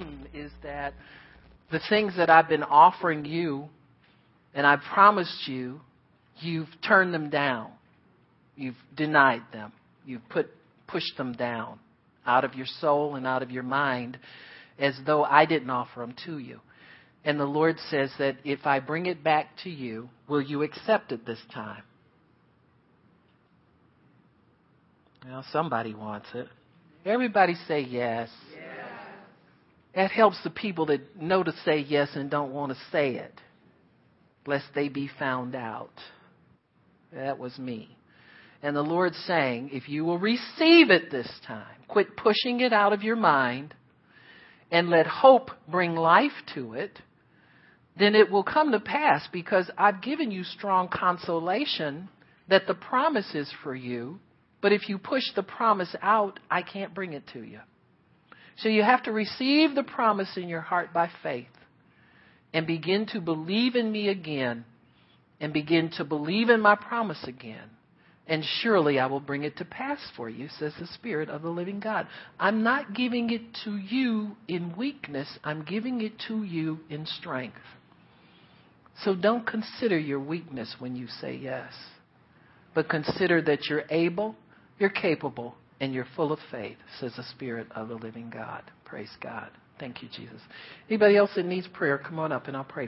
is that the things that I've been offering you and I promised you, you've turned them down. You've denied them. You've put pushed them down out of your soul and out of your mind as though I didn't offer them to you. And the Lord says that if I bring it back to you, will you accept it this time? Well, somebody wants it. Everybody say yes. That helps the people that know to say yes and don't want to say it, lest they be found out. That was me. And the Lord's saying, if you will receive it this time, quit pushing it out of your mind, and let hope bring life to it, then it will come to pass because I've given you strong consolation that the promise is for you. But if you push the promise out, I can't bring it to you. So you have to receive the promise in your heart by faith and begin to believe in me again and begin to believe in my promise again. And surely I will bring it to pass for you, says the Spirit of the living God. I'm not giving it to you in weakness, I'm giving it to you in strength. So don't consider your weakness when you say yes, but consider that you're able, you're capable, and you're full of faith, says the Spirit of the living God. Praise God. Thank you, Jesus. Anybody else that needs prayer, come on up and I'll pray.